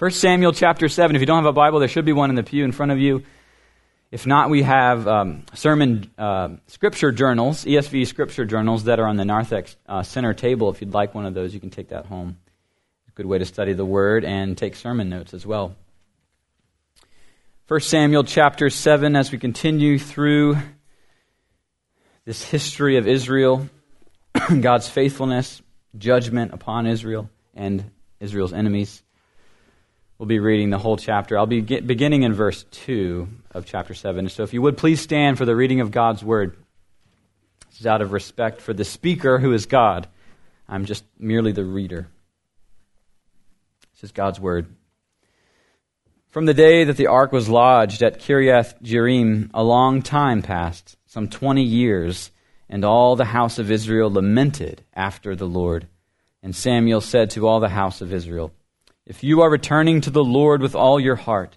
1 Samuel chapter 7. If you don't have a Bible, there should be one in the pew in front of you. If not, we have um, sermon uh, scripture journals, ESV scripture journals that are on the Narthex uh, center table. If you'd like one of those, you can take that home. Good way to study the Word and take sermon notes as well. 1 Samuel chapter 7, as we continue through this history of Israel, God's faithfulness, judgment upon Israel, and Israel's enemies. We'll be reading the whole chapter. I'll be beginning in verse 2 of chapter 7. So if you would please stand for the reading of God's word. This is out of respect for the speaker who is God. I'm just merely the reader. This is God's word. From the day that the ark was lodged at Kiriath Jearim, a long time passed, some 20 years, and all the house of Israel lamented after the Lord. And Samuel said to all the house of Israel, if you are returning to the Lord with all your heart,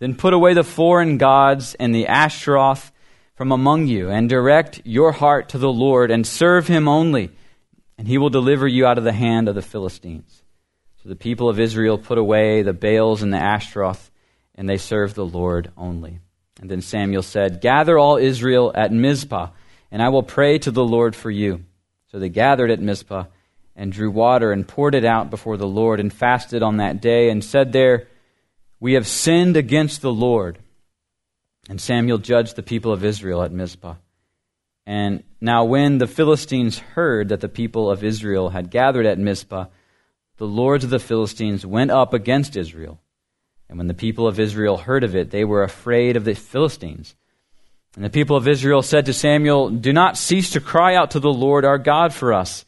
then put away the foreign gods and the Ashtaroth from among you, and direct your heart to the Lord, and serve him only, and he will deliver you out of the hand of the Philistines. So the people of Israel put away the Baals and the Ashtaroth, and they served the Lord only. And then Samuel said, Gather all Israel at Mizpah, and I will pray to the Lord for you. So they gathered at Mizpah and drew water and poured it out before the Lord and fasted on that day and said there, We have sinned against the Lord. And Samuel judged the people of Israel at Mizpah. And now, when the Philistines heard that the people of Israel had gathered at Mizpah, the lords of the Philistines went up against Israel. And when the people of Israel heard of it, they were afraid of the Philistines. And the people of Israel said to Samuel, Do not cease to cry out to the Lord our God for us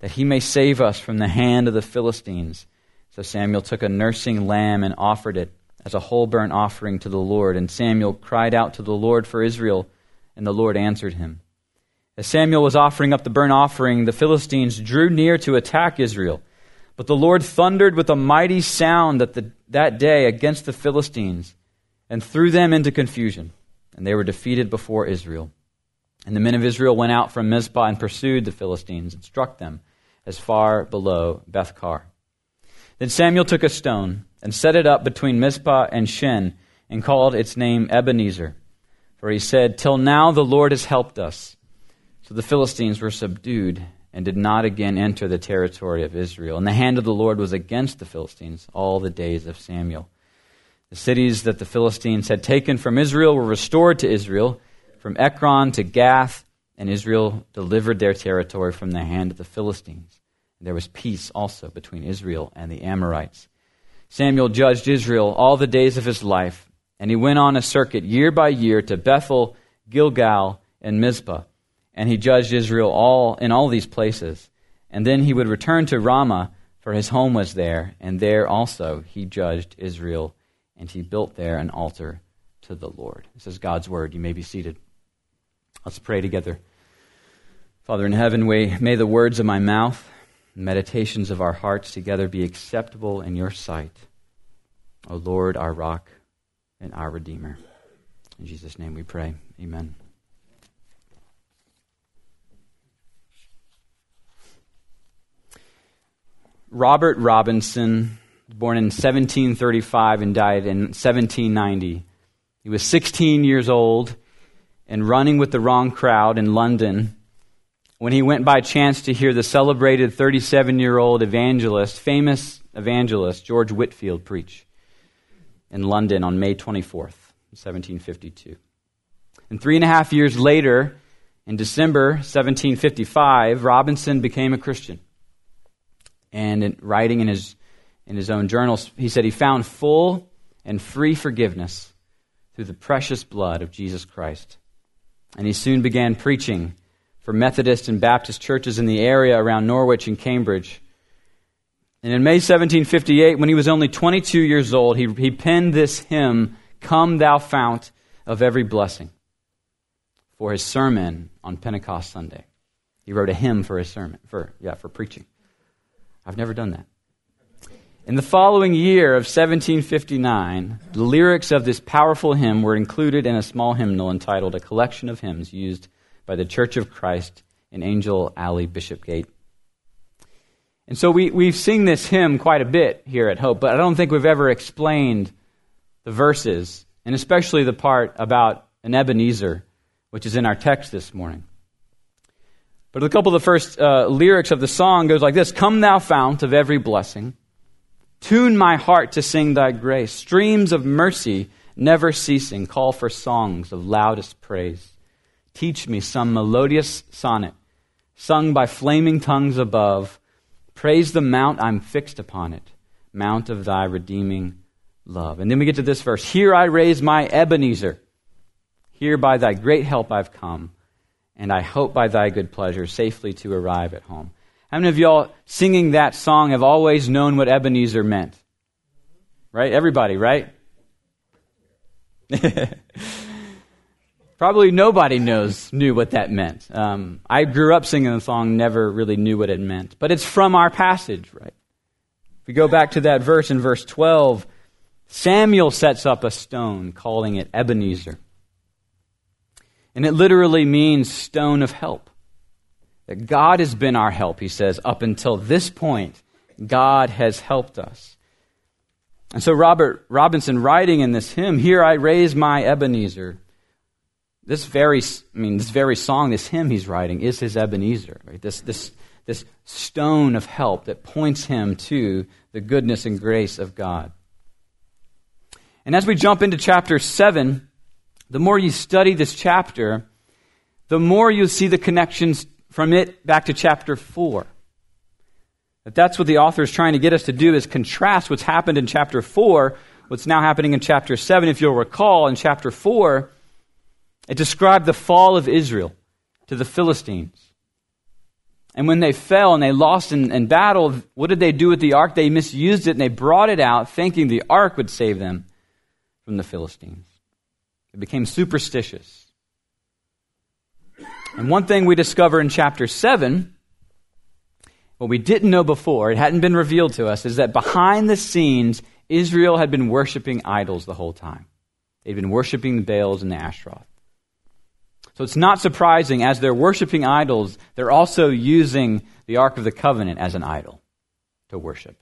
that he may save us from the hand of the Philistines. So Samuel took a nursing lamb and offered it as a whole burnt offering to the Lord. And Samuel cried out to the Lord for Israel, and the Lord answered him. As Samuel was offering up the burnt offering, the Philistines drew near to attack Israel. But the Lord thundered with a mighty sound that, the, that day against the Philistines and threw them into confusion, and they were defeated before Israel. And the men of Israel went out from Mizpah and pursued the Philistines and struck them as far below Bethkar. Then Samuel took a stone and set it up between Mizpah and Shen and called its name Ebenezer. For he said, Till now the Lord has helped us. So the Philistines were subdued and did not again enter the territory of Israel. And the hand of the Lord was against the Philistines all the days of Samuel. The cities that the Philistines had taken from Israel were restored to Israel, from Ekron to Gath, and Israel delivered their territory from the hand of the Philistines. There was peace also between Israel and the Amorites. Samuel judged Israel all the days of his life, and he went on a circuit year by year to Bethel, Gilgal, and Mizpah, and he judged Israel all in all these places. And then he would return to Ramah, for his home was there, and there also he judged Israel, and he built there an altar to the Lord. This is God's word. You may be seated. Let's pray together. Father in heaven, we may the words of my mouth meditations of our hearts together be acceptable in your sight. O Lord, our rock and our Redeemer. In Jesus' name we pray. Amen. Robert Robinson, born in 1735 and died in 1790. He was 16 years old and running with the wrong crowd in London when he went by chance to hear the celebrated 37 year old evangelist, famous evangelist, George Whitefield, preach in London on May 24th, 1752. And three and a half years later, in December 1755, Robinson became a Christian. And in writing in his, in his own journals, he said he found full and free forgiveness through the precious blood of Jesus Christ. And he soon began preaching for Methodist and Baptist churches in the area around Norwich and Cambridge. And in May 1758, when he was only 22 years old, he, he penned this hymn, Come Thou Fount of Every Blessing, for his sermon on Pentecost Sunday. He wrote a hymn for his sermon, for, yeah, for preaching. I've never done that. In the following year of 1759, the lyrics of this powerful hymn were included in a small hymnal entitled A Collection of Hymns Used by the Church of Christ in Angel Alley, Bishopgate. And so we, we sing this hymn quite a bit here at Hope, but I don't think we've ever explained the verses, and especially the part about an Ebenezer, which is in our text this morning. But a couple of the first uh, lyrics of the song goes like this Come, thou fount of every blessing, tune my heart to sing thy grace. Streams of mercy never ceasing, call for songs of loudest praise. Teach me some melodious sonnet, sung by flaming tongues above Praise the mount I'm fixed upon it, mount of thy redeeming love. And then we get to this verse Here I raise my Ebenezer. Here by thy great help I've come, and I hope by thy good pleasure safely to arrive at home. How many of y'all singing that song have always known what Ebenezer meant? Right? Everybody, right? Probably nobody knows knew what that meant. Um, I grew up singing the song, never really knew what it meant. But it's from our passage, right? If we go back to that verse in verse 12, Samuel sets up a stone, calling it Ebenezer. And it literally means stone of help. That God has been our help, he says, up until this point. God has helped us. And so Robert Robinson writing in this hymn, Here I raise my Ebenezer, this very, I mean, this very song, this hymn he's writing, is his Ebenezer. Right? This, this, this stone of help that points him to the goodness and grace of God. And as we jump into chapter 7, the more you study this chapter, the more you'll see the connections from it back to chapter 4. That that's what the author is trying to get us to do is contrast what's happened in chapter 4, what's now happening in chapter 7. If you'll recall, in chapter 4, it described the fall of Israel to the Philistines. And when they fell and they lost in, in, battle, what did they do with the ark? They misused it and they brought it out thinking the ark would save them from the Philistines. It became superstitious. And one thing we discover in chapter 7, what we didn't know before, it hadn't been revealed to us, is that behind the scenes, Israel had been worshiping idols the whole time. They'd been worshiping the Baals and the Ashtaroth. So it's not surprising, as they're worshiping idols, they're also using the Ark of the Covenant as an idol to worship.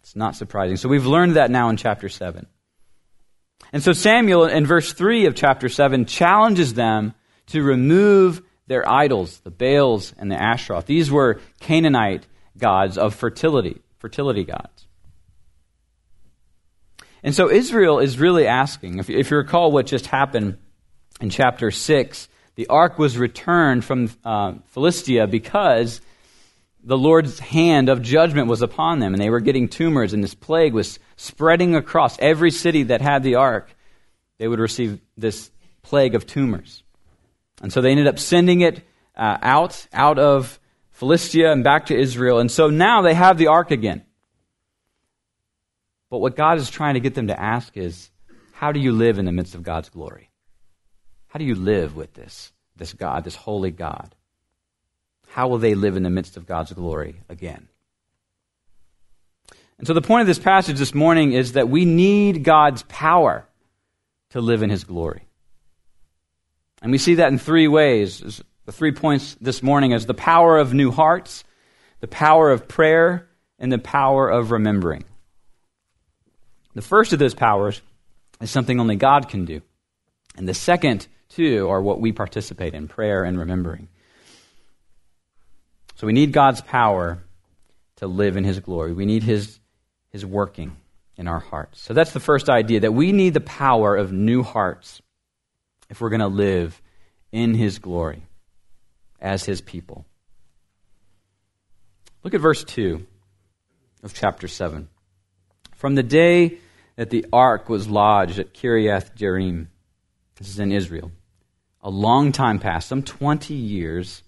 It's not surprising. So we've learned that now in chapter 7. And so Samuel, in verse 3 of chapter 7, challenges them to remove their idols, the Baals and the Ashtaroth. These were Canaanite gods of fertility, fertility gods. And so Israel is really asking, if, if you recall what just happened in chapter 6, the ark was returned from uh, Philistia because the Lord's hand of judgment was upon them, and they were getting tumors, and this plague was spreading across every city that had the ark. They would receive this plague of tumors. And so they ended up sending it uh, out, out of Philistia and back to Israel. And so now they have the ark again. But what God is trying to get them to ask is, how do you live in the midst of God's glory? How do you live with this, this God, this holy God? How will they live in the midst of God's glory again? And so the point of this passage this morning is that we need God's power to live in his glory. And we see that in three ways. The three points this morning is the power of new hearts, the power of prayer, and the power of remembering. The first of those powers is something only God can do. And the second too are what we participate in prayer and remembering. So we need God's power to live in His glory. We need His, His working in our hearts. So that's the first idea that we need the power of new hearts if we're going to live in His glory as His people. Look at verse 2 of chapter 7. From the day that the ark was lodged at Kiriath Jearim, this is in Israel, a long time passed, some 20 years,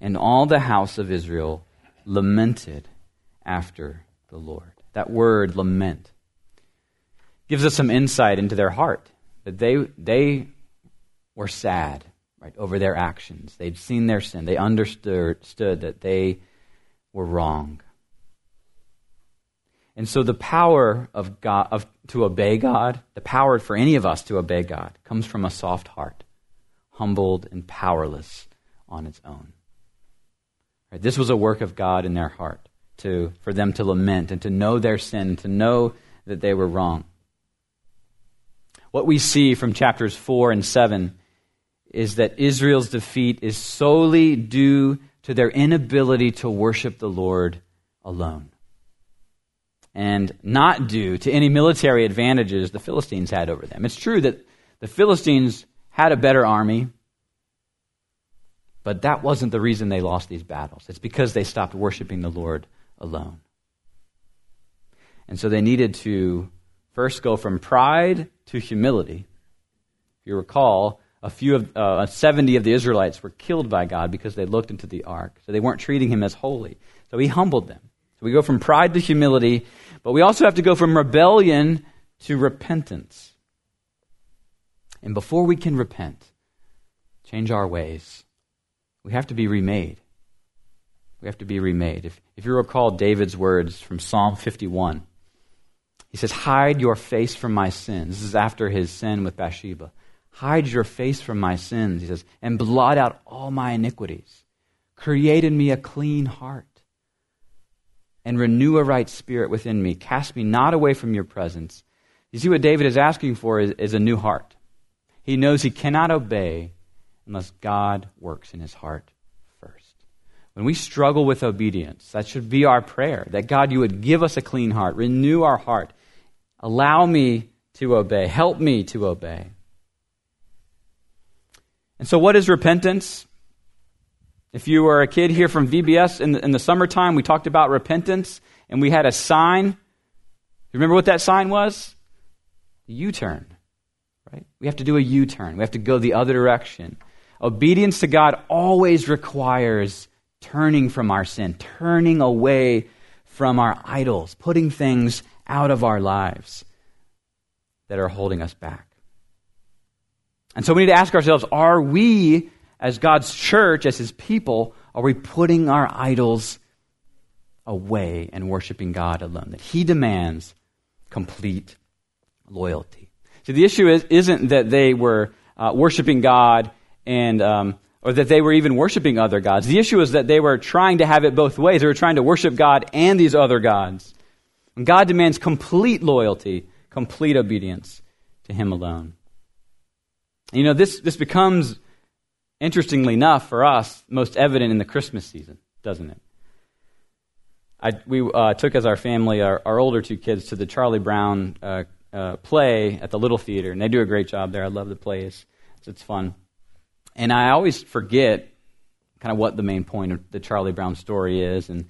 and all the house of Israel lamented after the Lord. That word, lament, gives us some insight into their heart. That they, they were sad right, over their actions. They'd seen their sin. They understood, that they were wrong. And so the power of God of, to obey God, the power for any of us to obey God, comes from a soft heart humbled and powerless on its own. Right? This was a work of God in their heart to, for them to lament and to know their sin, to know that they were wrong. What we see from chapters 4 and 7 is that Israel's defeat is solely due to their inability to worship the Lord alone. And not due to any military advantages the Philistines had over them. It's true that the Philistines had a better army, but that wasn't the reason they lost these battles. It's because they stopped worshiping the Lord alone. And so they needed to first go from pride to humility. If you recall, a few of uh, 70 of the Israelites were killed by God because they looked into the ark. So they weren't treating him as holy. So he humbled them. So we go from pride to humility, but we also have to go from rebellion to repentance. And before we can repent, change our ways, we have to be remade. We have to be remade. If, if you recall David's words from Psalm 51, he says, Hide your face from my sins. This is after his sin with Bathsheba. Hide your face from my sins, he says, and blot out all my iniquities. Create in me a clean heart and renew a right spirit within me. Cast me not away from your presence. You see, what David is asking for is, is a new heart. He knows he cannot obey unless God works in his heart first. When we struggle with obedience, that should be our prayer that God, you would give us a clean heart, renew our heart, allow me to obey, help me to obey. And so, what is repentance? If you were a kid here from VBS in the, in the summertime, we talked about repentance and we had a sign. Remember what that sign was? U turn. We have to do a U turn. We have to go the other direction. Obedience to God always requires turning from our sin, turning away from our idols, putting things out of our lives that are holding us back. And so we need to ask ourselves are we, as God's church, as His people, are we putting our idols away and worshiping God alone? That He demands complete loyalty. So the issue is, isn't that they were uh, worshiping God and um, or that they were even worshiping other gods. The issue is that they were trying to have it both ways. They were trying to worship God and these other gods. And God demands complete loyalty, complete obedience to Him alone. You know, this, this becomes, interestingly enough, for us, most evident in the Christmas season, doesn't it? I, we uh, took as our family our, our, older two kids to the Charlie Brown uh, uh, play at the Little Theater, and they do a great job there. I love the plays; it's, it's fun. And I always forget kind of what the main point of the Charlie Brown story is. And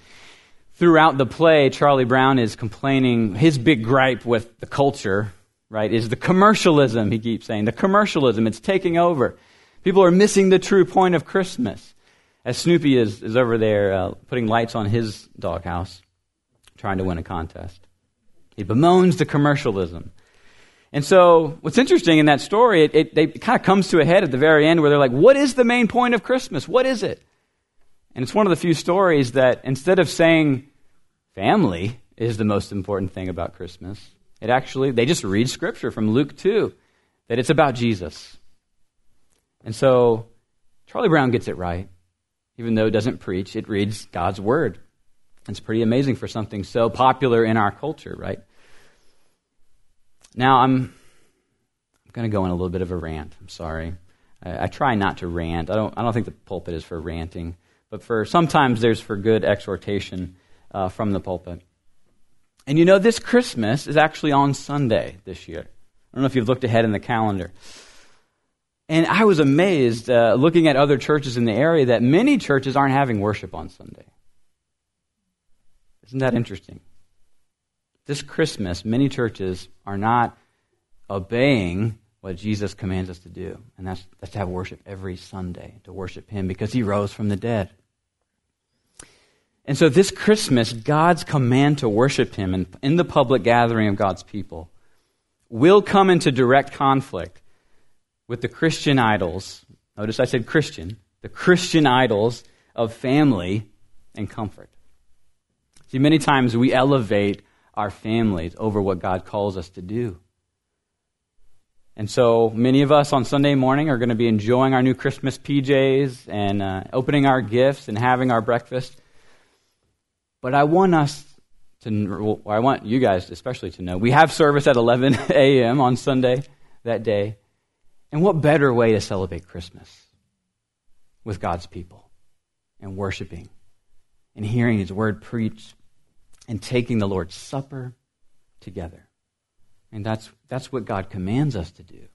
throughout the play, Charlie Brown is complaining his big gripe with the culture right, is the commercialism, he keeps saying. The commercialism, it's taking over. People are missing the true point of Christmas. As Snoopy is, is over there uh, putting lights on his doghouse, trying to win a contest. He bemoans the commercialism. And so, what's interesting in that story, it, it, it kind of comes to a head at the very end where they're like, what is the main point of Christmas? What is it? And it's one of the few stories that instead of saying family is the most important thing about Christmas, it actually, they just read scripture from Luke 2 that it's about Jesus. And so Charlie Brown gets it right. Even though it doesn't preach, it reads God's word. It's pretty amazing for something so popular in our culture, right? Now, I'm, I'm going to go on a little bit of a rant. I'm sorry. I, I, try not to rant. I don't, I don't think the pulpit is for ranting, but for sometimes there's for good exhortation uh, from the pulpit. And you know, this Christmas is actually on Sunday this year. I don't know if you've looked ahead in the calendar. And I was amazed uh, looking at other churches in the area that many churches aren't having worship on Sunday. Isn't that interesting? This Christmas, many churches are not obeying what Jesus commands us to do, and that's, that's to have worship every Sunday, to worship Him because He rose from the dead. And so this Christmas, God's command to worship Him in, in the public gathering of God's people will come into direct conflict with the Christian idols. Notice I said Christian, the Christian idols of family and comfort. See, many times we elevate our families over what God calls us to do. And so many of us on Sunday morning are going to be enjoying our new Christmas PJs and uh, opening our gifts and having our breakfast. But I want us to, I want you guys especially to know, we have service at 11 a.m. on Sunday that day. And what better way to celebrate Christmas with God's people and worshiping and hearing His word preached and taking the Lord's Supper together? And that's, that's what God commands us to do.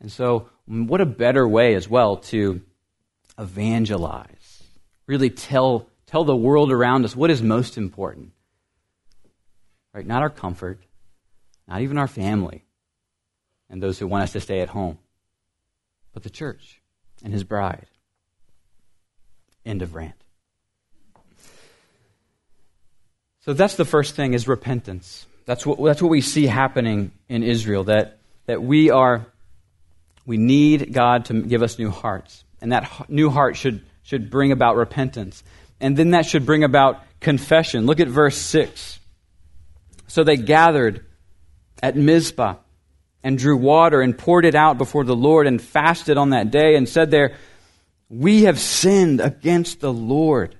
And so, mm, what a better way as well to evangelize, really tell, tell the world around us what is most important. Right? Not our comfort, not even our family, and those who want us to stay at home, but the church and his bride. End of rant. So that's the first thing is repentance. That's what, that's what we see happening in Israel, that, that we are, we need God to give us new hearts. And that new heart should, should bring about repentance. And then that should bring about confession. Look at verse 6. So they gathered at Mizpah and drew water and poured it out before the Lord and fasted on that day and said there, We have sinned against the Lord.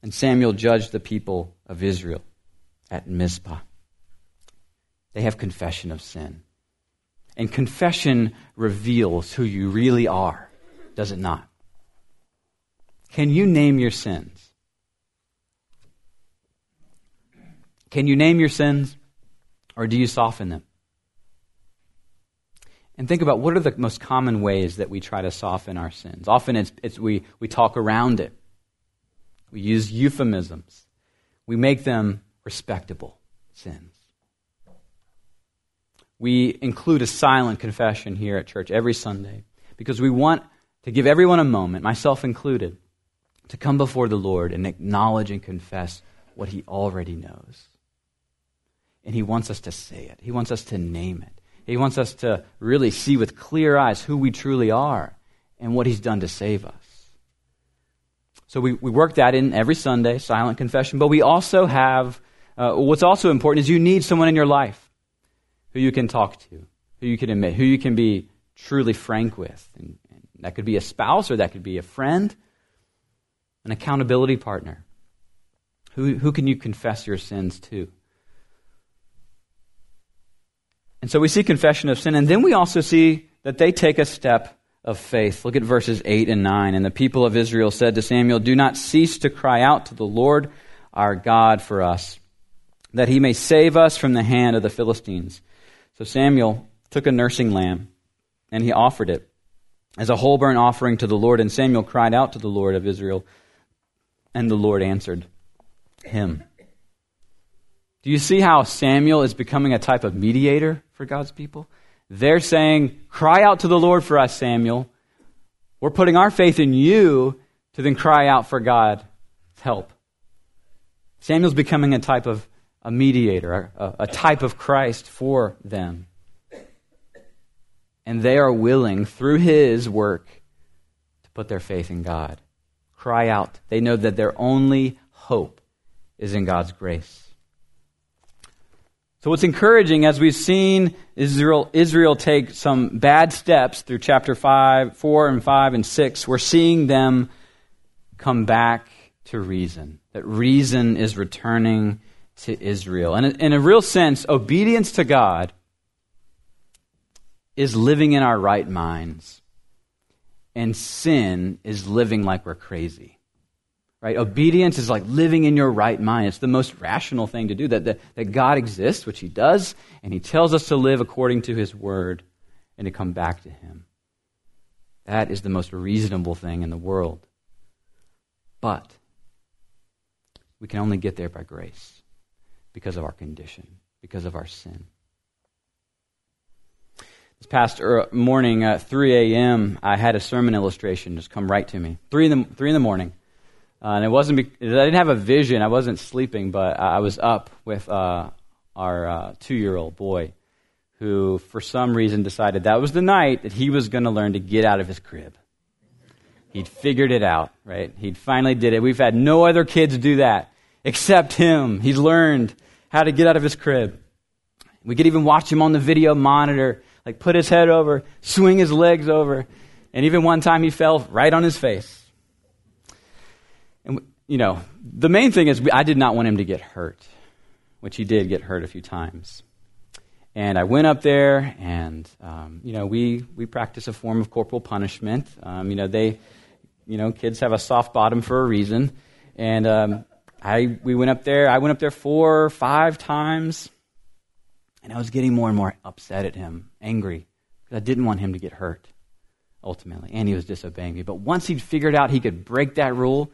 And Samuel judged the people of Israel at Mizpah. They have confession of sin. And confession reveals who you really are, does it not? Can you name your sins? Can you name your sins, or do you soften them? And think about what are the most common ways that we try to soften our sins. Often it's, it's we, we talk around it, we use euphemisms, we make them respectable sins. We include a silent confession here at church every Sunday because we want to give everyone a moment, myself included, to come before the Lord and acknowledge and confess what He already knows. And He wants us to say it, He wants us to name it. He wants us to really see with clear eyes who we truly are and what He's done to save us. So we, we work that in every Sunday, silent confession, but we also have, uh, what's also important is you need someone in your life who you can talk to, who you can admit, who you can be truly frank with. And, and that could be a spouse or that could be a friend, an accountability partner. Who, who can you confess your sins to? And so we see confession of sin, and then we also see that they take a step of faith. Look at verses 8 and 9. And the people of Israel said to Samuel, Do not cease to cry out to the Lord our God for us, that he may save us from the hand of the Philistines. So Samuel took a nursing lamb, and he offered it as a whole burnt offering to the Lord. And Samuel cried out to the Lord of Israel, and the Lord answered him. Do you see how Samuel is becoming a type of mediator for God's people? They're saying, Cry out to the Lord for us, Samuel. We're putting our faith in you to then cry out for God's help. Samuel's becoming a type of a mediator, a, a type of Christ for them. And they are willing, through his work, to put their faith in God. Cry out. They know that their only hope is in God's grace. So, what's encouraging as we've seen Israel, Israel take some bad steps through chapter 5, 4, and 5, and 6, we're seeing them come back to reason. That reason is returning to Israel. And in a real sense, obedience to God is living in our right minds, and sin is living like we're crazy. Right? Obedience is like living in your right mind. It's the most rational thing to do. That, that, that God exists, which He does, and He tells us to live according to His word and to come back to Him. That is the most reasonable thing in the world. But we can only get there by grace because of our condition, because of our sin. This past er, morning, at 3 a.m., I had a sermon illustration just come right to me. 3 in the, 3 in the morning. Uh, and it wasn't, I didn't have a vision. I wasn't sleeping, but I was up with uh, our uh, two year old boy who, for some reason, decided that was the night that he was going to learn to get out of his crib. He'd figured it out, right? He'd finally did it. We've had no other kids do that except him. He's learned how to get out of his crib. We could even watch him on the video monitor, like put his head over, swing his legs over. And even one time he fell right on his face. You know, the main thing is I did not want him to get hurt, which he did get hurt a few times. And I went up there, and um, you know, we we practice a form of corporal punishment. Um, you know, they, you know, kids have a soft bottom for a reason. And um, I we went up there. I went up there four five times, and I was getting more and more upset at him, angry, because I didn't want him to get hurt. Ultimately, and he was disobeying me. But once he'd figured out he could break that rule,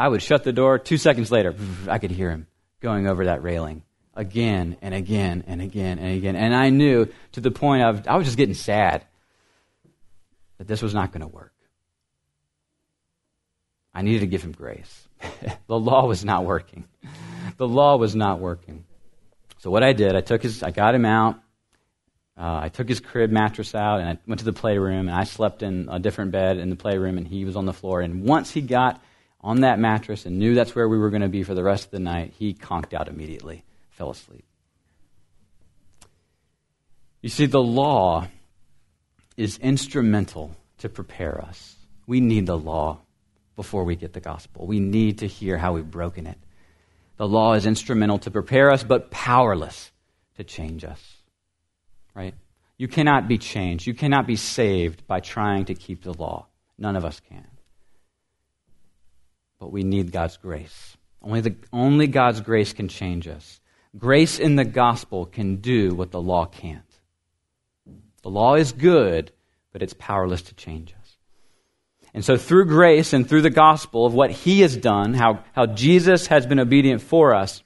I would shut the door. Two seconds later, I could hear him going over that railing again and again and again and again. And I knew to the point of, I was just getting sad that this was not going to work. I needed to give him grace. the law was not working. The law was not working. So what I did, I took his, I got him out. Uh, I took his crib mattress out and I went to the playroom and I slept in a different bed in the playroom and he was on the floor. And once he got on that mattress and knew that's where we were going to be for the rest of the night, he conked out immediately fell asleep. You see, the law is instrumental to prepare us. We need the law before we get the gospel. We need to hear how we've broken it. The law is instrumental to prepare us, but powerless to change us. Right? You cannot be changed. You cannot be saved by trying to keep the law. None of us can. But we need God's grace. Only, the, only God's grace can change us. Grace in the gospel can do what the law can't. The law is good, but it's powerless to change us. And so, through grace and through the gospel of what He has done, how, how Jesus has been obedient for us,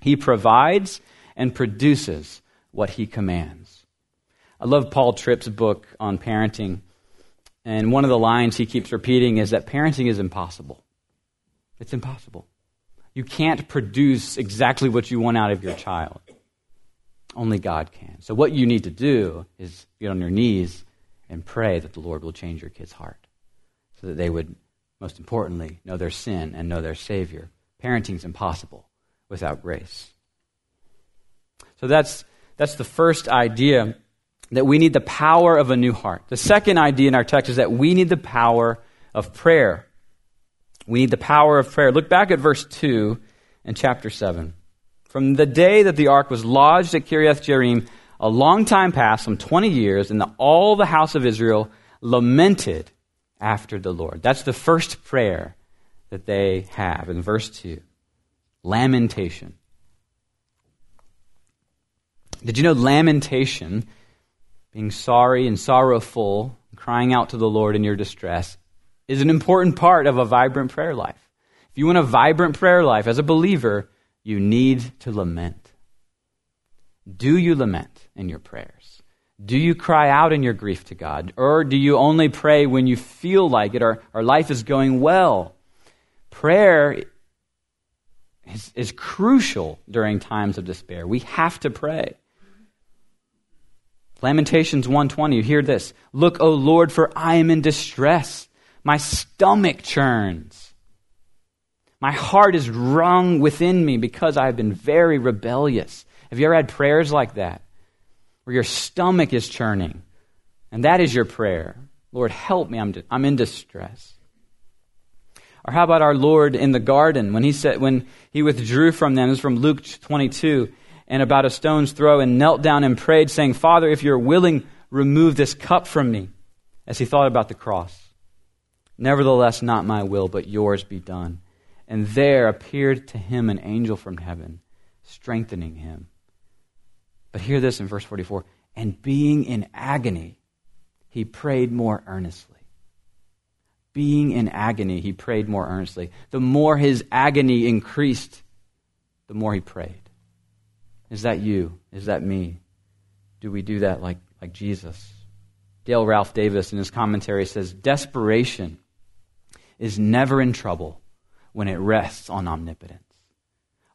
He provides and produces what He commands. I love Paul Tripp's book on parenting. And one of the lines he keeps repeating is that parenting is impossible. It's impossible. You can't produce exactly what you want out of your child. Only God can. So, what you need to do is get on your knees and pray that the Lord will change your kid's heart so that they would, most importantly, know their sin and know their Savior. Parenting is impossible without grace. So, that's, that's the first idea that we need the power of a new heart. The second idea in our text is that we need the power of prayer. We need the power of prayer. Look back at verse 2 and chapter 7. From the day that the ark was lodged at Kiriath Jearim, a long time passed, some 20 years, and the, all the house of Israel lamented after the Lord. That's the first prayer that they have in verse 2. Lamentation. Did you know lamentation, being sorry and sorrowful, crying out to the Lord in your distress, is an important part of a vibrant prayer life. If you want a vibrant prayer life as a believer, you need to lament. Do you lament in your prayers? Do you cry out in your grief to God? Or do you only pray when you feel like it or, or life is going well? Prayer is, is crucial during times of despair. We have to pray. Lamentations 120, you hear this. Look, O Lord, for I am in distress. My stomach churns. My heart is wrung within me because I have been very rebellious. Have you ever had prayers like that? Where your stomach is churning. And that is your prayer. Lord, help me. I'm, I'm in distress. Or how about our Lord in the garden when he said when he withdrew from them? Is from Luke 22, and about a stone's throw, and knelt down and prayed, saying, Father, if you're willing, remove this cup from me. As he thought about the cross. Nevertheless, not my will, but yours be done. And there appeared to him an angel from heaven, strengthening him. But hear this in verse 44 and being in agony, he prayed more earnestly. Being in agony, he prayed more earnestly. The more his agony increased, the more he prayed. Is that you? Is that me? Do we do that like, like Jesus? Dale Ralph Davis in his commentary says, Desperation is never in trouble when it rests on omnipotence.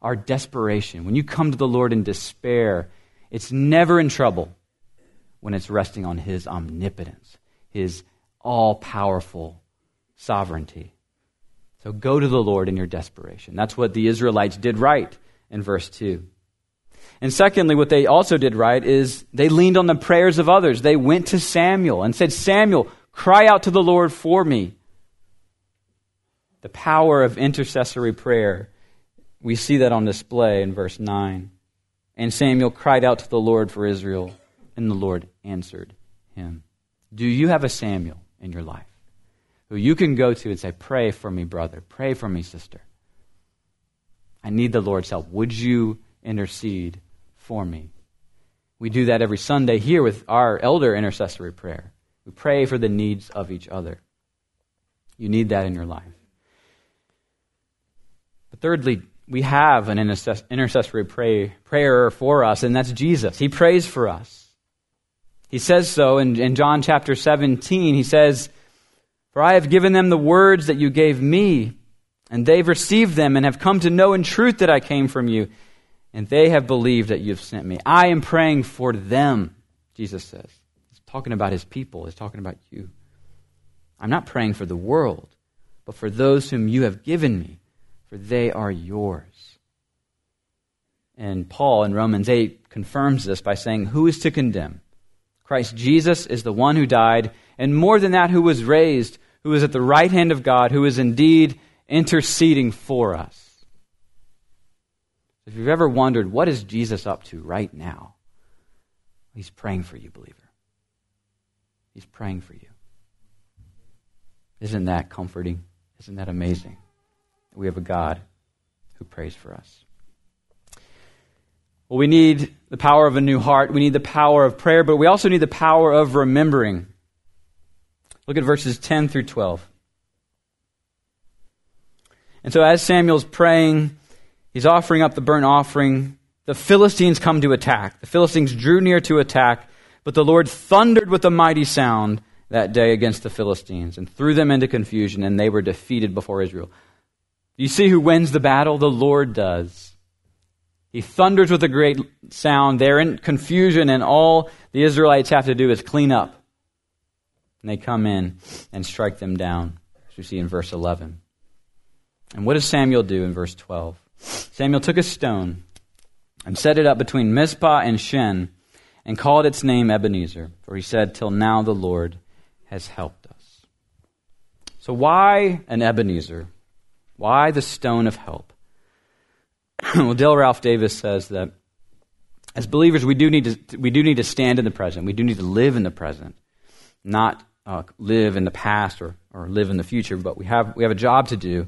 Our desperation, when you come to the Lord in despair, it's never in trouble when it's resting on His omnipotence, His all powerful sovereignty. So go to the Lord in your desperation. That's what the Israelites did right in verse 2. And secondly, what they also did right is they leaned on the prayers of others. They went to Samuel and said, Samuel, cry out to the Lord for me. The power of intercessory prayer. We see that on display in verse 9. And Samuel cried out to the Lord for Israel, and the Lord answered him. Do you have a Samuel in your life who you can go to and say, Pray for me, brother. Pray for me, sister. I need the Lord's help. Would you intercede for me. We do that every Sunday here with our elder intercessory prayer. We pray for the needs of each other. You need that in your life. Thirdly, we have an intercessory pray, prayer for us, and that's Jesus. He prays for us. He says so in, in John chapter 17. He says, For I have given them the words that you gave me, and they've received them and have come to know in truth that I came from you and they have believed that you've sent me. I am praying for them, Jesus says. He's talking about his people, he's talking about you. I'm not praying for the world, but for those whom you have given me, for they are yours. And Paul in Romans 8 confirms this by saying, Who is to condemn? Christ Jesus is the one who died, and more than that, who was raised, who is at the right hand of God, who is indeed interceding for us. If you've ever wondered, what is Jesus up to right now? He's praying for you, believer. He's praying for you. Isn't that comforting? Isn't that amazing? We have a God who prays for us. Well, we need the power of a new heart. We need the power of prayer, but we also need the power of remembering. Look at verses 10 through 12. And so, as Samuel's praying, He's offering up the burnt offering. The Philistines come to attack. The Philistines drew near to attack, but the Lord thundered with a mighty sound that day against the Philistines and threw them into confusion, and they were defeated before Israel. You see who wins the battle? The Lord does. He thunders with a great sound. They're in confusion, and all the Israelites have to do is clean up. And they come in and strike them down, as we see in verse 11. And what does Samuel do in verse 12? Samuel took a stone and set it up between Mizpah and Shen and called its name Ebenezer, for he said, Till now the Lord has helped us. So, why an Ebenezer? Why the stone of help? well, Dale Ralph Davis says that as believers, we do, need to, we do need to stand in the present. We do need to live in the present, not uh, live in the past or, or live in the future, but we have, we have a job to do.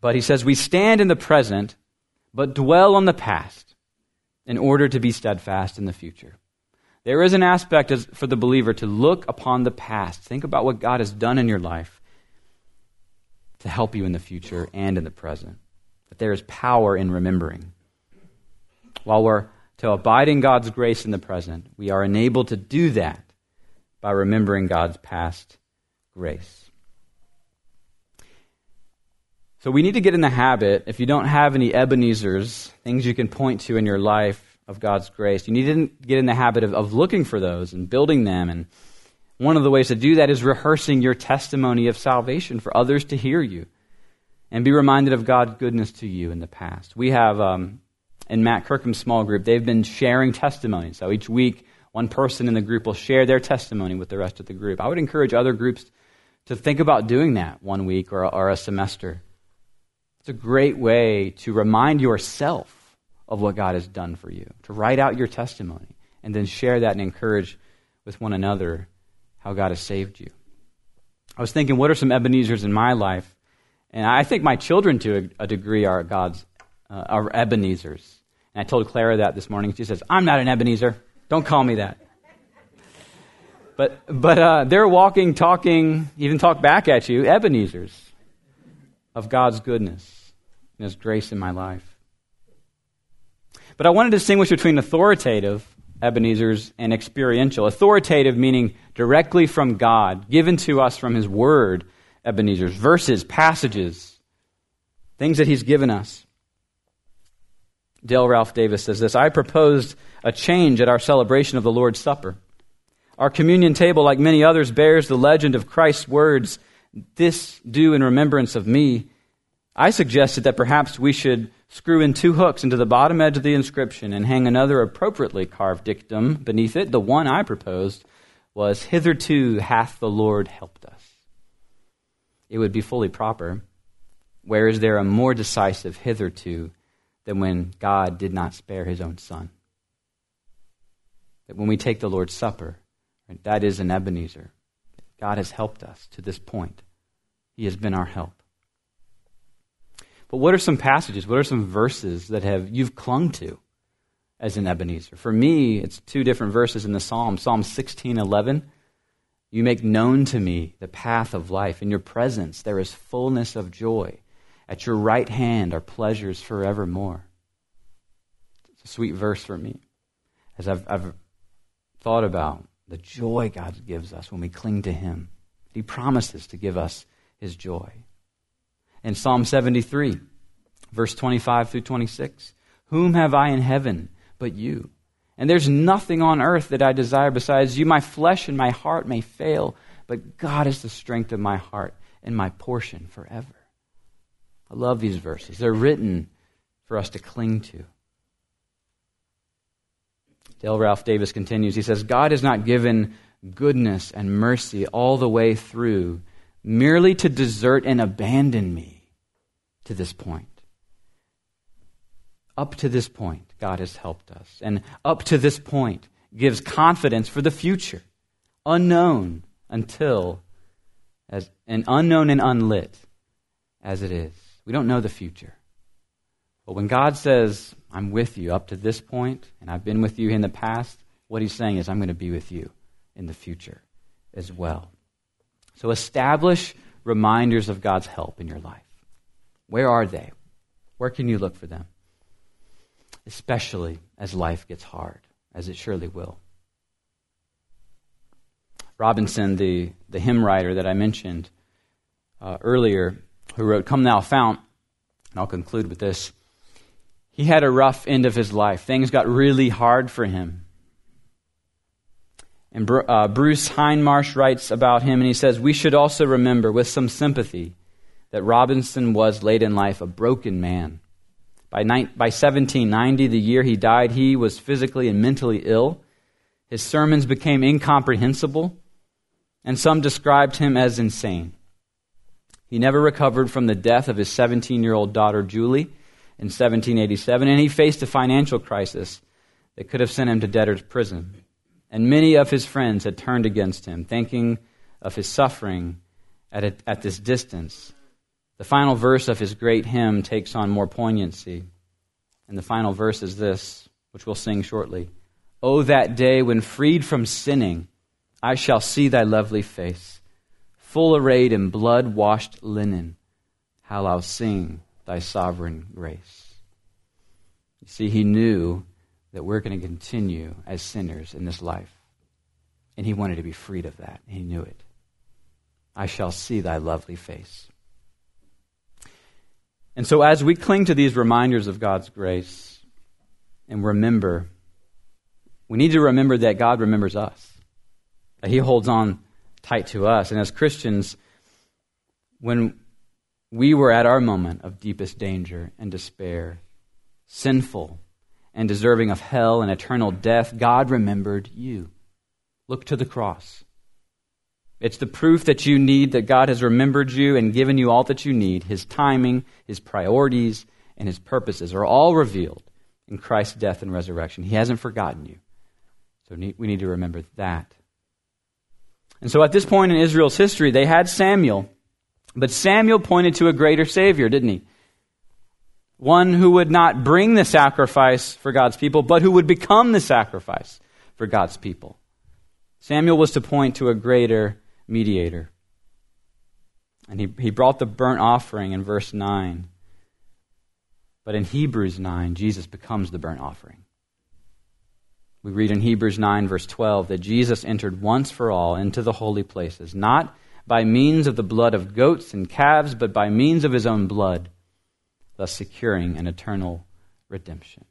But he says, We stand in the present, but dwell on the past in order to be steadfast in the future. There is an aspect as, for the believer to look upon the past. Think about what God has done in your life to help you in the future and in the present. That there is power in remembering. While we're to abide in God's grace in the present, we are enabled to do that by remembering God's past grace. So we need to get in the habit, if you don't have any Ebenezers, things you can point to in your life of God's grace, you need to get in the habit of, of looking for those and building them. And one of the ways to do that is rehearsing your testimony of salvation for others to hear you and be reminded of God's goodness to you in the past. We have, um, in Matt Kirkham's small group, they've been sharing testimonies. So each week, one person in the group will share their testimony with the rest of the group. I would encourage other groups to think about doing that one week or, or a semester. It's a great way to remind yourself of what God has done for you, to write out your testimony, and then share that and encourage with one another how God has saved you. I was thinking, what are some Ebenezers in my life? And I think my children, to a, degree, are God's uh, are Ebenezers. And I told Clara that this morning. She says, "I'm not an Ebenezer. Don't call me that." But but uh, they're walking, talking, even talk back at you, Ebenezers of God's goodness and His grace in my life. But I want to distinguish between authoritative Ebenezer's and experiential. Authoritative meaning directly from God, given to us from His Word, Ebenezer's, verses, passages, things that He's given us. Dale Ralph Davis says this I proposed a change at our celebration of the Lord's Supper. Our communion table, like many others, bears the legend of Christ's words this do in remembrance of me. I suggested that perhaps we should screw in two hooks into the bottom edge of the inscription and hang another appropriately carved dictum beneath it. The one I proposed was, Hitherto hath the Lord helped us. It would be fully proper. Where is there a more decisive hitherto than when God did not spare his own son? That when we take the Lord's Supper, that is an Ebenezer. God has helped us to this point. He has been our help. But what are some passages, what are some verses that have you've clung to as an Ebenezer? For me, it's two different verses in the Psalm. Psalm 16:11, you make known to me the path of life. In your presence there is fullness of joy. At your right hand are pleasures forevermore. It's a sweet verse for me as I've, I've thought about the joy God gives us when we cling to Him. He promises to give us His joy in Psalm 73, verse 25 through 26. Whom have I in heaven but you? And there's nothing on earth that I desire besides you. My flesh and my heart may fail, but God is the strength of my heart and my portion forever. I love these verses. They're written for us to cling to. Dale Ralph Davis continues. He says, God has not given goodness and mercy all the way through merely to desert and abandon me to this point. Up to this point, God has helped us. And up to this point, gives confidence for the future, unknown until, as, and unknown and unlit as it is. We don't know the future. But when God says, I'm with you up to this point, and I've been with you in the past, what he's saying is, I'm going to be with you in the future as well. So establish reminders of God's help in your life. Where are they? Where can you look for them? Especially as life gets hard, as it surely will. Robinson, the, the hymn writer that I mentioned uh, earlier, who wrote Come Thou Fount, and I'll conclude with this. He had a rough end of his life. Things got really hard for him. And uh, Bruce Hindmarsh writes about him, and he says, We should also remember with some sympathy that Robinson was late in life a broken man. By, ni- by 1790, the year he died, he was physically and mentally ill. His sermons became incomprehensible, and some described him as insane. He never recovered from the death of his 17 year old daughter, Julie, in 1787, and he faced a financial crisis that could have sent him to debtor's prison and many of his friends had turned against him, thinking of his suffering at, a, at this distance. The final verse of his great hymn takes on more poignancy. And the final verse is this, which we'll sing shortly. Oh, that day when freed from sinning, I shall see thy lovely face, full arrayed in blood washed linen, how I'll sing thy sovereign grace. You see, he knew that we're going to continue as sinners in this life. And he wanted to be freed of that. He knew it. I shall see thy lovely face. And so, as we cling to these reminders of God's grace and remember, we need to remember that God remembers us, that He holds on tight to us. And as Christians, when we were at our moment of deepest danger and despair, sinful, and deserving of hell and eternal death, God remembered you. Look to the cross. It's the proof that you need that God has remembered you and given you all that you need. His timing, His priorities, and His purposes are all revealed in Christ's death and resurrection. He hasn't forgotten you. So we need to remember that. And so at this point in Israel's history, they had Samuel, but Samuel pointed to a greater Savior, didn't he? One who would not bring the sacrifice for God's people, but who would become the sacrifice for God's people. Samuel was to point to a greater mediator. And he, he brought the burnt offering in verse 9. But in Hebrews 9, Jesus becomes the burnt offering. We read in Hebrews 9, verse 12, that Jesus entered once for all into the holy places, not by means of the blood of goats and calves, but by means of his own blood thus securing an eternal redemption.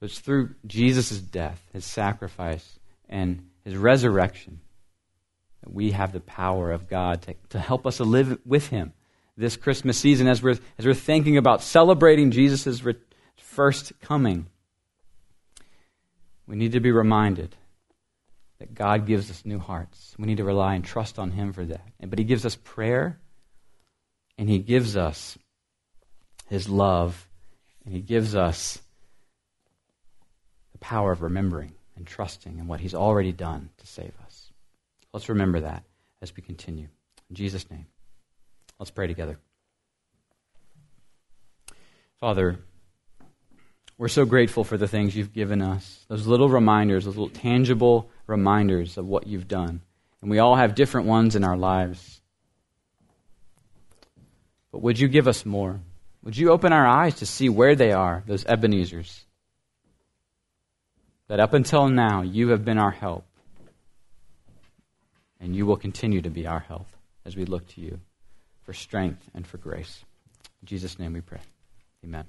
So it's through Jesus' death, his sacrifice, and his resurrection that we have the power of God to, to help us to live with him this Christmas season as we're, as we're thinking about celebrating Jesus' re- first coming. We need to be reminded that God gives us new hearts. We need to rely and trust on Him for that. But He gives us prayer, and He gives us His love, and He gives us the power of remembering and trusting in what He's already done to save us. Let's remember that as we continue. In Jesus' name, let's pray together. Father, we're so grateful for the things you've given us, those little reminders, those little tangible reminders of what you've done. And we all have different ones in our lives. But would you give us more? Would you open our eyes to see where they are, those Ebenezers? That up until now, you have been our help. And you will continue to be our help as we look to you for strength and for grace. In Jesus' name we pray. Amen.